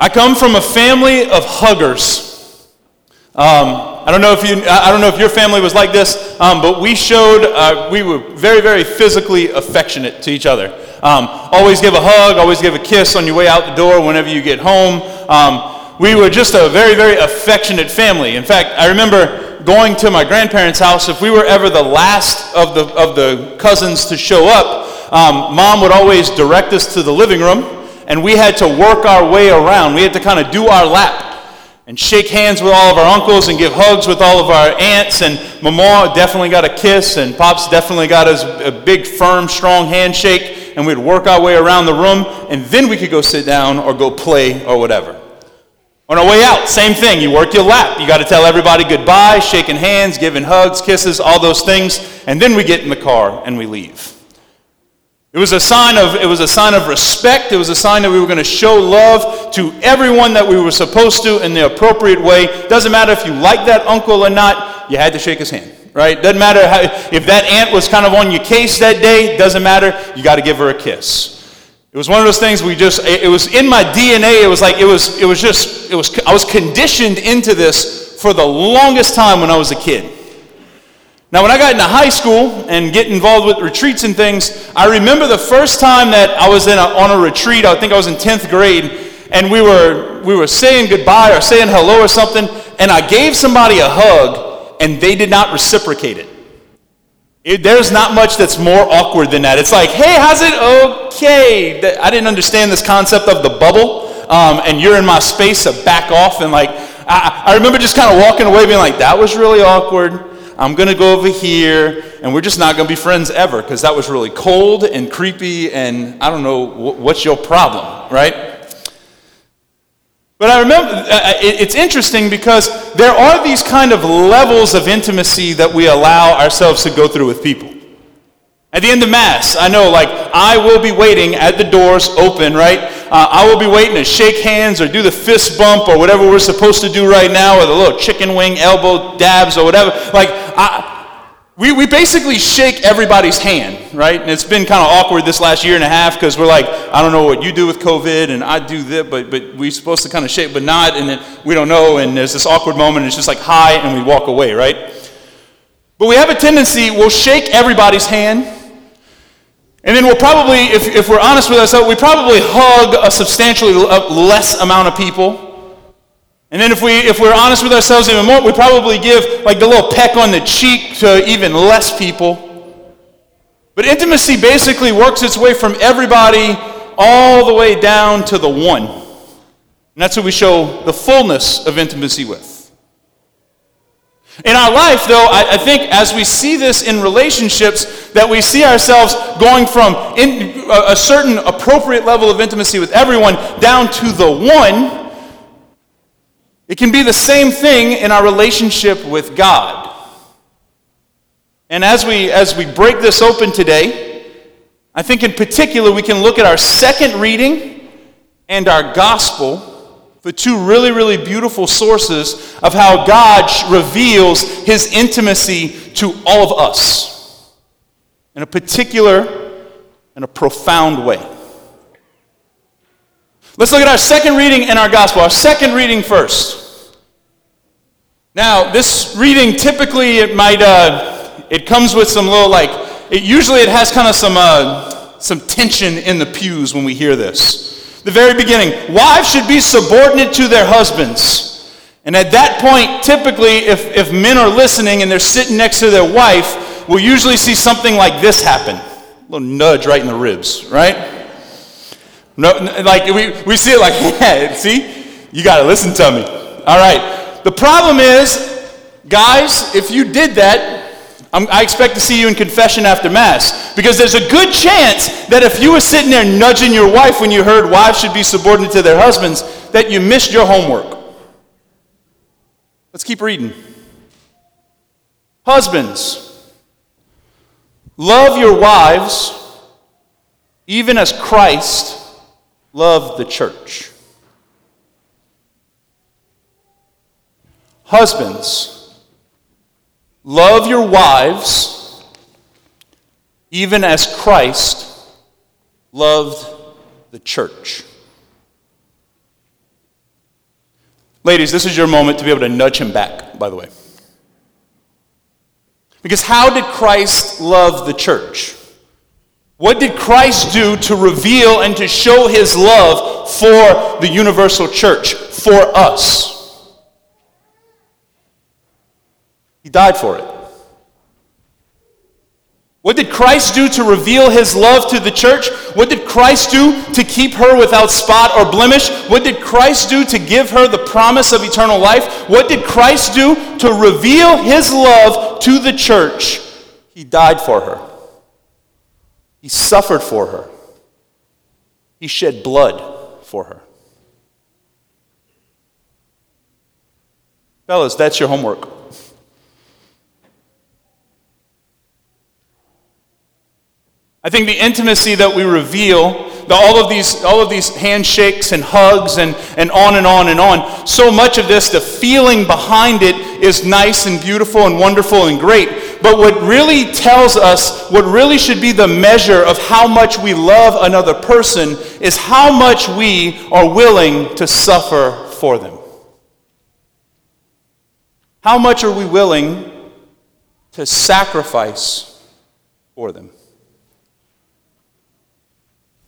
I come from a family of huggers. Um, I don't know if you, I don't know if your family was like this, um, but we showed, uh, we were very, very physically affectionate to each other. Um, always give a hug, always give a kiss on your way out the door whenever you get home. Um, we were just a very, very affectionate family. In fact, I remember going to my grandparents' house. If we were ever the last of the, of the cousins to show up, um, mom would always direct us to the living room and we had to work our way around. We had to kind of do our lap and shake hands with all of our uncles and give hugs with all of our aunts. And Mama definitely got a kiss, and Pops definitely got a big, firm, strong handshake. And we'd work our way around the room, and then we could go sit down or go play or whatever. On our way out, same thing. You work your lap. You got to tell everybody goodbye, shaking hands, giving hugs, kisses, all those things. And then we get in the car and we leave. It was a sign of it was a sign of respect. It was a sign that we were going to show love to everyone that we were supposed to in the appropriate way. Doesn't matter if you like that uncle or not, you had to shake his hand, right? Doesn't matter how, if that aunt was kind of on your case that day, doesn't matter, you got to give her a kiss. It was one of those things we just it was in my DNA. It was like it was it was just it was I was conditioned into this for the longest time when I was a kid. Now, when I got into high school and get involved with retreats and things, I remember the first time that I was in a, on a retreat. I think I was in 10th grade, and we were, we were saying goodbye or saying hello or something, and I gave somebody a hug, and they did not reciprocate it. it there's not much that's more awkward than that. It's like, hey, how's it? Okay. I didn't understand this concept of the bubble, um, and you're in my space, so back off. And like, I, I remember just kind of walking away being like, that was really awkward. I'm going to go over here, and we're just not going to be friends ever because that was really cold and creepy, and I don't know what's your problem, right? But I remember, uh, uh, it's interesting because there are these kind of levels of intimacy that we allow ourselves to go through with people. At the end of Mass, I know, like, I will be waiting at the doors open, right? Uh, I will be waiting to shake hands or do the fist bump or whatever we're supposed to do right now, or the little chicken wing elbow dabs or whatever. Like, I, we, we basically shake everybody's hand, right? And it's been kind of awkward this last year and a half because we're like, I don't know what you do with COVID, and I do this, but, but we're supposed to kind of shake, but not, and then we don't know, and there's this awkward moment, and it's just like, hi, and we walk away, right? But we have a tendency, we'll shake everybody's hand and then we'll probably, if, if we're honest with ourselves, we probably hug a substantially less amount of people. And then if, we, if we're honest with ourselves even more, we probably give like the little peck on the cheek to even less people. But intimacy basically works its way from everybody all the way down to the one. And that's who we show the fullness of intimacy with. In our life, though, I, I, think as we see this in relationships, that we see ourselves going from in, a, a certain appropriate level of intimacy with everyone down to the one. It can be the same thing in our relationship with God. And as we, as we break this open today, I think in particular we can look at our second reading and our gospel for two really, really beautiful sources of how God reveals his intimacy to all of us in a particular and a profound way. Let's look at our second reading in our gospel. Our second reading first. Now, this reading typically it might uh, it comes with some little like it usually it has kind of some uh, some tension in the pews when we hear this the very beginning. Wives should be subordinate to their husbands. And at that point, typically, if, if men are listening and they're sitting next to their wife, we'll usually see something like this happen. A little nudge right in the ribs, right? No, like we, we see it like, yeah, see? You got to listen to me. All right. The problem is, guys, if you did that, I'm, i expect to see you in confession after Mass. Because there's a good chance that if you were sitting there nudging your wife when you heard wives should be subordinate to their husbands, that you missed your homework. Let's keep reading. Husbands, love your wives even as Christ loved the church. Husbands, Love your wives even as Christ loved the church. Ladies, this is your moment to be able to nudge him back, by the way. Because how did Christ love the church? What did Christ do to reveal and to show his love for the universal church, for us? He died for it. What did Christ do to reveal his love to the church? What did Christ do to keep her without spot or blemish? What did Christ do to give her the promise of eternal life? What did Christ do to reveal his love to the church? He died for her. He suffered for her. He shed blood for her. Fellas, that's your homework. I think the intimacy that we reveal, the, all, of these, all of these handshakes and hugs and, and on and on and on, so much of this, the feeling behind it is nice and beautiful and wonderful and great. But what really tells us, what really should be the measure of how much we love another person, is how much we are willing to suffer for them. How much are we willing to sacrifice for them?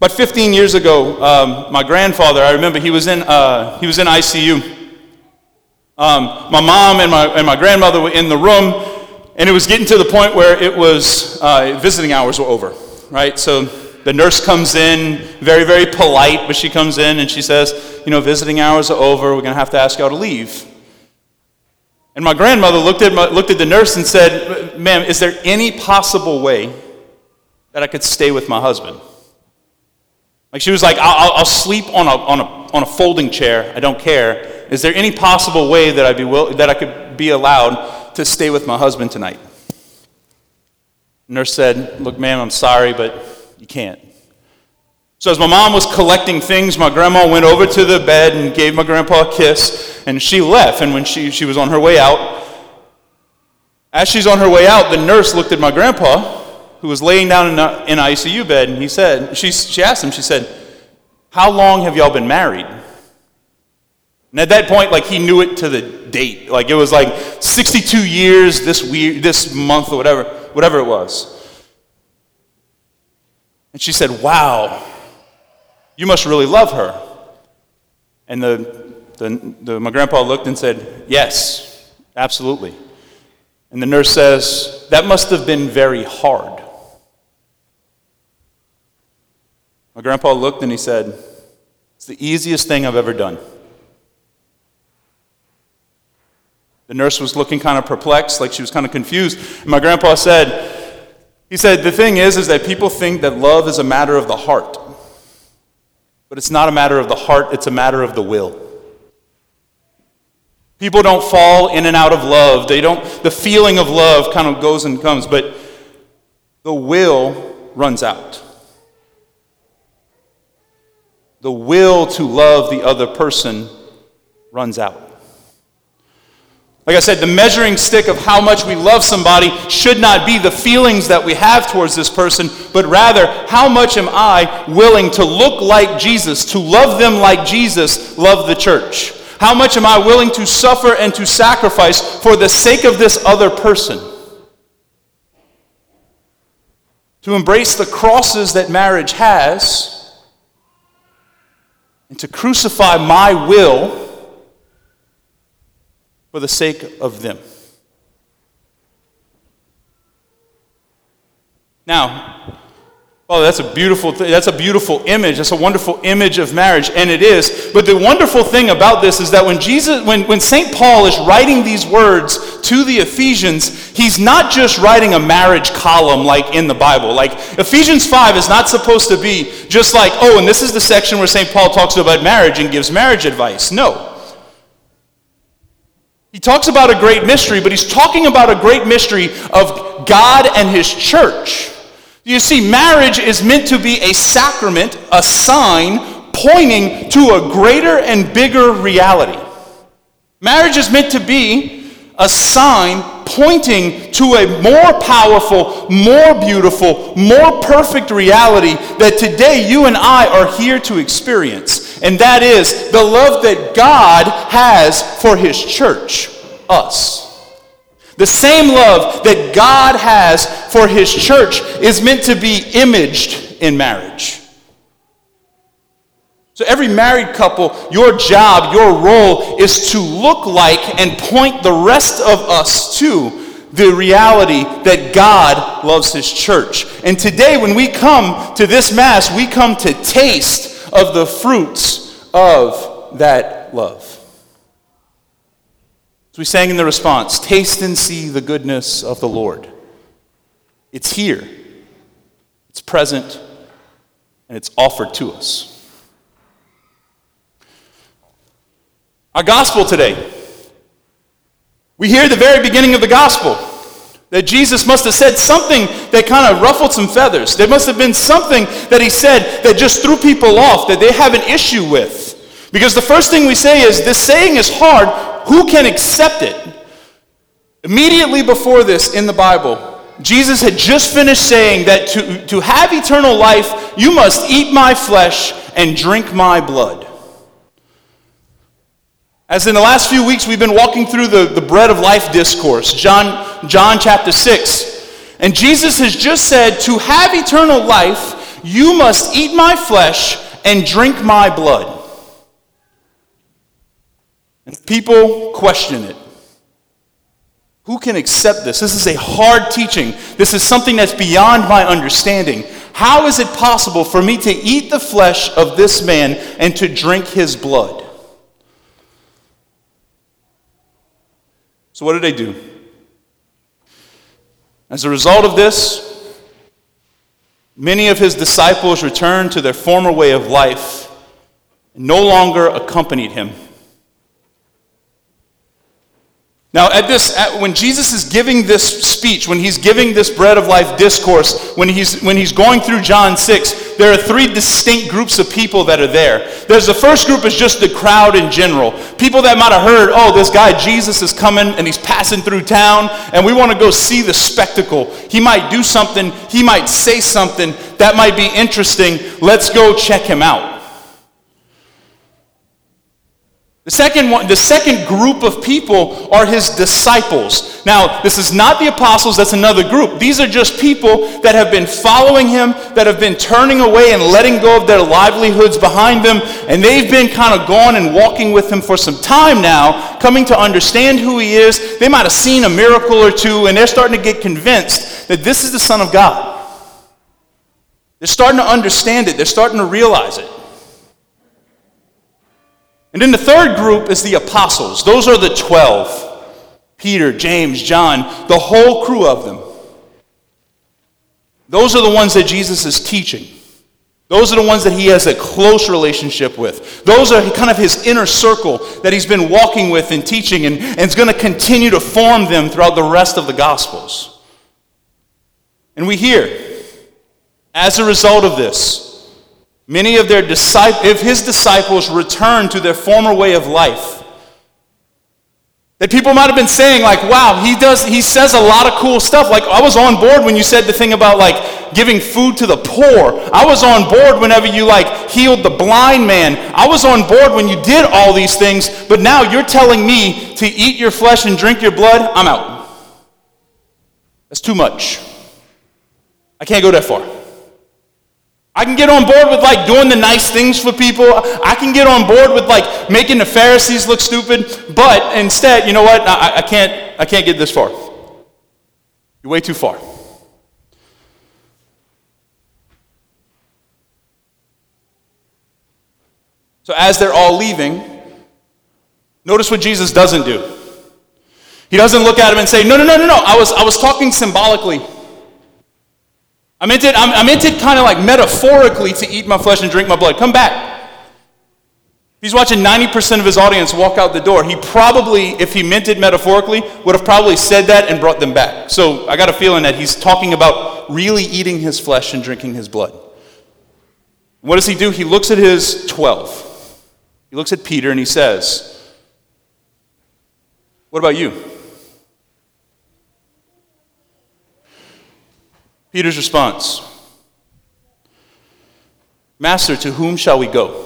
But 15 years ago, um, my grandfather, I remember he was in, uh, he was in ICU. Um, my mom and my, and my grandmother were in the room, and it was getting to the point where it was uh, visiting hours were over, right? So the nurse comes in, very, very polite, but she comes in and she says, You know, visiting hours are over. We're going to have to ask y'all to leave. And my grandmother looked at, my, looked at the nurse and said, Ma'am, is there any possible way that I could stay with my husband? Like she was like, I'll, I'll sleep on a, on, a, on a folding chair. I don't care. Is there any possible way that, I'd be will, that I could be allowed to stay with my husband tonight? Nurse said, Look, ma'am, I'm sorry, but you can't. So, as my mom was collecting things, my grandma went over to the bed and gave my grandpa a kiss, and she left. And when she, she was on her way out, as she's on her way out, the nurse looked at my grandpa who was laying down in an ICU bed, and he said, she, she asked him, she said, How long have y'all been married? And at that point, like he knew it to the date. Like it was like 62 years this week, this month, or whatever, whatever it was. And she said, Wow, you must really love her. And the, the, the, my grandpa looked and said, Yes, absolutely. And the nurse says, That must have been very hard. My grandpa looked and he said, It's the easiest thing I've ever done. The nurse was looking kind of perplexed, like she was kind of confused. And my grandpa said, he said, the thing is, is that people think that love is a matter of the heart. But it's not a matter of the heart, it's a matter of the will. People don't fall in and out of love. They don't, the feeling of love kind of goes and comes, but the will runs out the will to love the other person runs out. Like I said, the measuring stick of how much we love somebody should not be the feelings that we have towards this person, but rather, how much am I willing to look like Jesus, to love them like Jesus loved the church? How much am I willing to suffer and to sacrifice for the sake of this other person? To embrace the crosses that marriage has and to crucify my will for the sake of them. Now, oh, that's a beautiful th- that's a beautiful image. That's a wonderful image of marriage, and it is. But the wonderful thing about this is that when Jesus, when, when St. Paul is writing these words to the Ephesians, he's not just writing a marriage column like in the Bible. Like Ephesians 5 is not supposed to be just like, oh, and this is the section where St. Paul talks about marriage and gives marriage advice. No. He talks about a great mystery, but he's talking about a great mystery of God and his church. You see, marriage is meant to be a sacrament, a sign pointing to a greater and bigger reality. Marriage is meant to be a sign pointing to a more powerful, more beautiful, more perfect reality that today you and I are here to experience. and that is the love that God has for his church, us. The same love that God has for his church is meant to be imaged in marriage. So, every married couple, your job, your role is to look like and point the rest of us to the reality that God loves His church. And today, when we come to this Mass, we come to taste of the fruits of that love. So we sang in the response Taste and see the goodness of the Lord. It's here, it's present, and it's offered to us. Our gospel today. We hear the very beginning of the gospel that Jesus must have said something that kind of ruffled some feathers. There must have been something that he said that just threw people off, that they have an issue with. Because the first thing we say is, this saying is hard. Who can accept it? Immediately before this in the Bible, Jesus had just finished saying that to, to have eternal life, you must eat my flesh and drink my blood. As in the last few weeks, we've been walking through the, the bread of life discourse, John, John chapter 6. And Jesus has just said, To have eternal life, you must eat my flesh and drink my blood. And people question it. Who can accept this? This is a hard teaching. This is something that's beyond my understanding. How is it possible for me to eat the flesh of this man and to drink his blood? So, what did they do? As a result of this, many of his disciples returned to their former way of life and no longer accompanied him. Now, at this, at, when Jesus is giving this speech, when he's giving this bread of life discourse, when he's, when he's going through John 6, there are three distinct groups of people that are there. There's the first group is just the crowd in general. People that might have heard, oh, this guy Jesus is coming and he's passing through town, and we want to go see the spectacle. He might do something, he might say something that might be interesting. Let's go check him out. The second, one, the second group of people are his disciples. Now, this is not the apostles, that's another group. These are just people that have been following him, that have been turning away and letting go of their livelihoods behind them, and they've been kind of gone and walking with him for some time now, coming to understand who he is. They might have seen a miracle or two, and they're starting to get convinced that this is the Son of God. They're starting to understand it, they're starting to realize it. And then the third group is the apostles. Those are the 12 Peter, James, John, the whole crew of them. Those are the ones that Jesus is teaching. Those are the ones that he has a close relationship with. Those are kind of his inner circle that he's been walking with and teaching, and, and is going to continue to form them throughout the rest of the Gospels. And we hear, as a result of this, Many of their disciples, if his disciples returned to their former way of life, that people might have been saying, like, wow, he does, he says a lot of cool stuff. Like, I was on board when you said the thing about like giving food to the poor. I was on board whenever you like healed the blind man. I was on board when you did all these things, but now you're telling me to eat your flesh and drink your blood. I'm out. That's too much. I can't go that far. I can get on board with like doing the nice things for people. I can get on board with like making the Pharisees look stupid. But instead, you know what? I, I can't. I can't get this far. You're way too far. So as they're all leaving, notice what Jesus doesn't do. He doesn't look at him and say, "No, no, no, no, no. I was I was talking symbolically." I meant it, I meant it kind of like metaphorically to eat my flesh and drink my blood. Come back. He's watching 90% of his audience walk out the door. He probably, if he meant it metaphorically, would have probably said that and brought them back. So I got a feeling that he's talking about really eating his flesh and drinking his blood. What does he do? He looks at his 12. He looks at Peter and he says, What about you? Peter's response Master, to whom shall we go?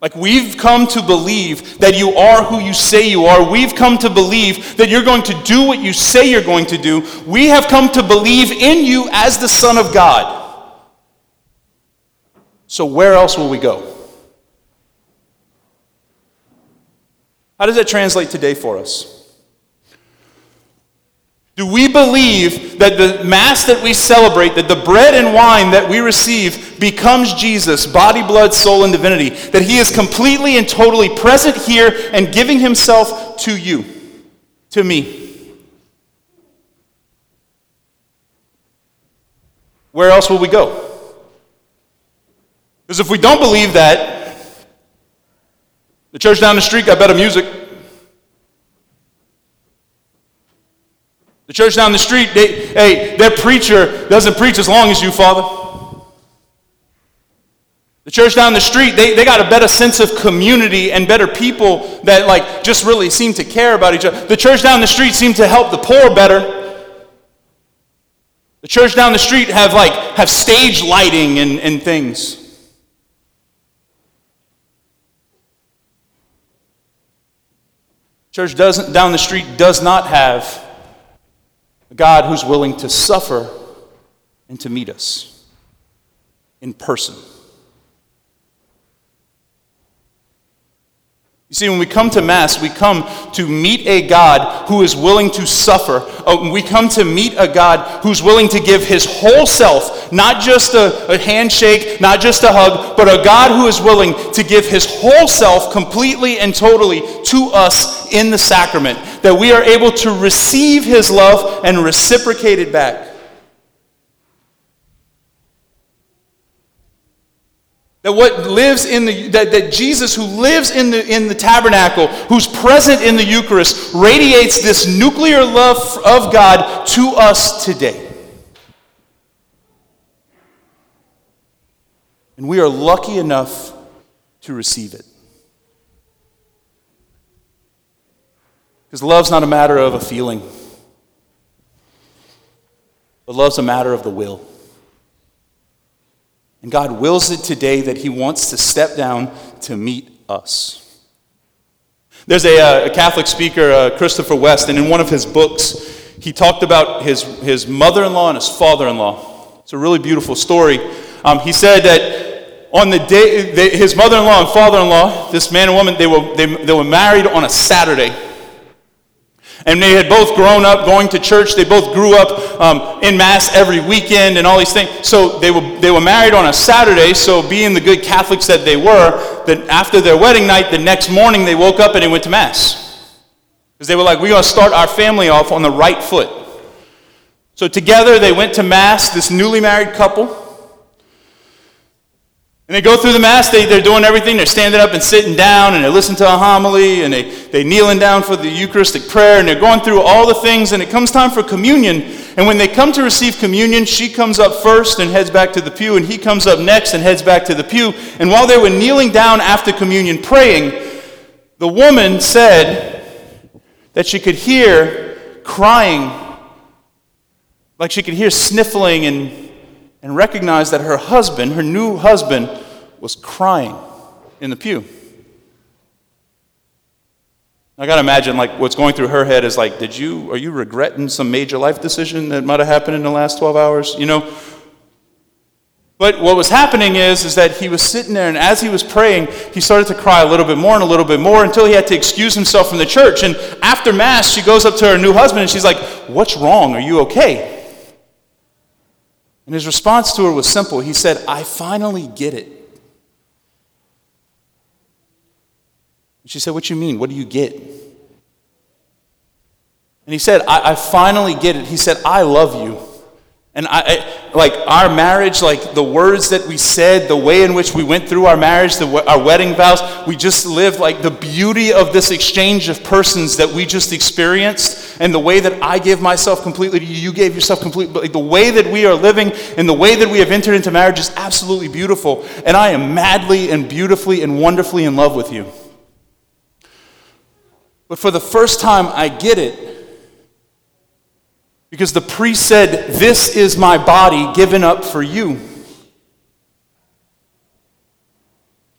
Like, we've come to believe that you are who you say you are. We've come to believe that you're going to do what you say you're going to do. We have come to believe in you as the Son of God. So, where else will we go? How does that translate today for us? Do we believe that the Mass that we celebrate, that the bread and wine that we receive becomes Jesus, body, blood, soul, and divinity? That He is completely and totally present here and giving Himself to you, to me? Where else will we go? Because if we don't believe that, the church down the street got better music. The church down the street, they, hey, their preacher doesn't preach as long as you, Father. The church down the street, they, they got a better sense of community and better people that like just really seem to care about each other. The church down the street seem to help the poor better. The church down the street have like have stage lighting and, and things. Church doesn't down the street does not have a God who's willing to suffer and to meet us in person. You see, when we come to Mass, we come to meet a God who is willing to suffer. Uh, we come to meet a God who's willing to give his whole self, not just a, a handshake, not just a hug, but a God who is willing to give his whole self completely and totally to us in the sacrament. That we are able to receive his love and reciprocate it back. That what lives in the that, that Jesus who lives in the in the tabernacle, who's present in the Eucharist, radiates this nuclear love of God to us today. And we are lucky enough to receive it. Because love's not a matter of a feeling, but love's a matter of the will. And God wills it today that He wants to step down to meet us. There's a, uh, a Catholic speaker, uh, Christopher West, and in one of his books, he talked about his, his mother in law and his father in law. It's a really beautiful story. Um, he said that on the day, they, his mother in law and father in law, this man and woman, they were, they, they were married on a Saturday. And they had both grown up going to church. They both grew up um, in Mass every weekend and all these things. So they were, they were married on a Saturday. So, being the good Catholics that they were, that after their wedding night, the next morning they woke up and they went to Mass. Because they were like, we're going to start our family off on the right foot. So, together they went to Mass, this newly married couple. And they go through the Mass, they, they're doing everything. They're standing up and sitting down, and they listen to a homily, and they, they're kneeling down for the Eucharistic prayer, and they're going through all the things, and it comes time for communion. And when they come to receive communion, she comes up first and heads back to the pew, and he comes up next and heads back to the pew. And while they were kneeling down after communion praying, the woman said that she could hear crying, like she could hear sniffling and, and recognize that her husband, her new husband, was crying in the pew. I got to imagine like what's going through her head is like, did you, are you regretting some major life decision that might have happened in the last 12 hours? You know? But what was happening is, is that he was sitting there, and as he was praying, he started to cry a little bit more and a little bit more until he had to excuse himself from the church. And after Mass, she goes up to her new husband and she's like, What's wrong? Are you okay? And his response to her was simple. He said, I finally get it. She said, What you mean? What do you get? And he said, I, I finally get it. He said, I love you. And I, I, like our marriage, like the words that we said, the way in which we went through our marriage, the, our wedding vows, we just lived like the beauty of this exchange of persons that we just experienced, and the way that I give myself completely to you, you gave yourself completely. Like the way that we are living and the way that we have entered into marriage is absolutely beautiful. And I am madly and beautifully and wonderfully in love with you. But for the first time, I get it. Because the priest said, This is my body given up for you.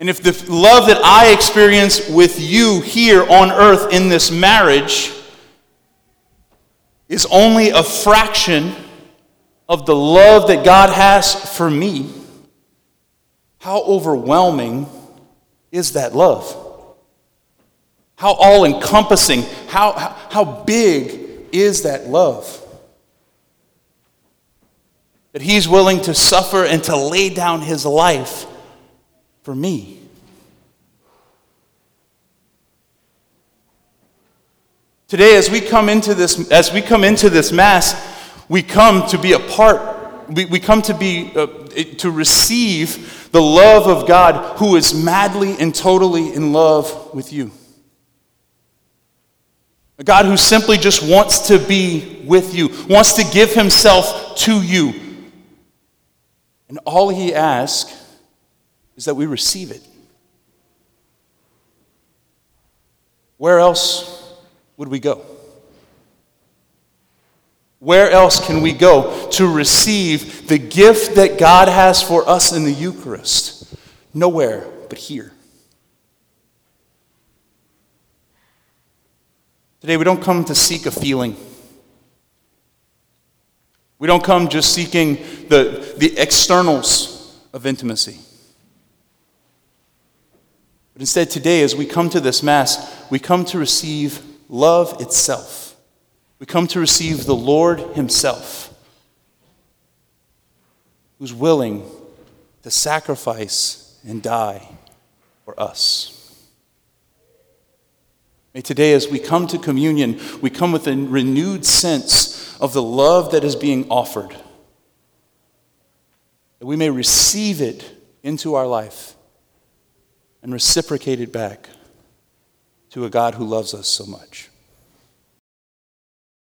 And if the love that I experience with you here on earth in this marriage is only a fraction of the love that God has for me, how overwhelming is that love? How all encompassing, how, how, how big is that love? That He's willing to suffer and to lay down His life for me. Today, as we come into this, as we come into this Mass, we come to be a part, we, we come to be, uh, to receive the love of God who is madly and totally in love with you. A God who simply just wants to be with you, wants to give himself to you. And all he asks is that we receive it. Where else would we go? Where else can we go to receive the gift that God has for us in the Eucharist? Nowhere but here. Today, we don't come to seek a feeling. We don't come just seeking the, the externals of intimacy. But instead, today, as we come to this Mass, we come to receive love itself. We come to receive the Lord Himself, who's willing to sacrifice and die for us. May today, as we come to communion, we come with a renewed sense of the love that is being offered, that we may receive it into our life and reciprocate it back to a God who loves us so much.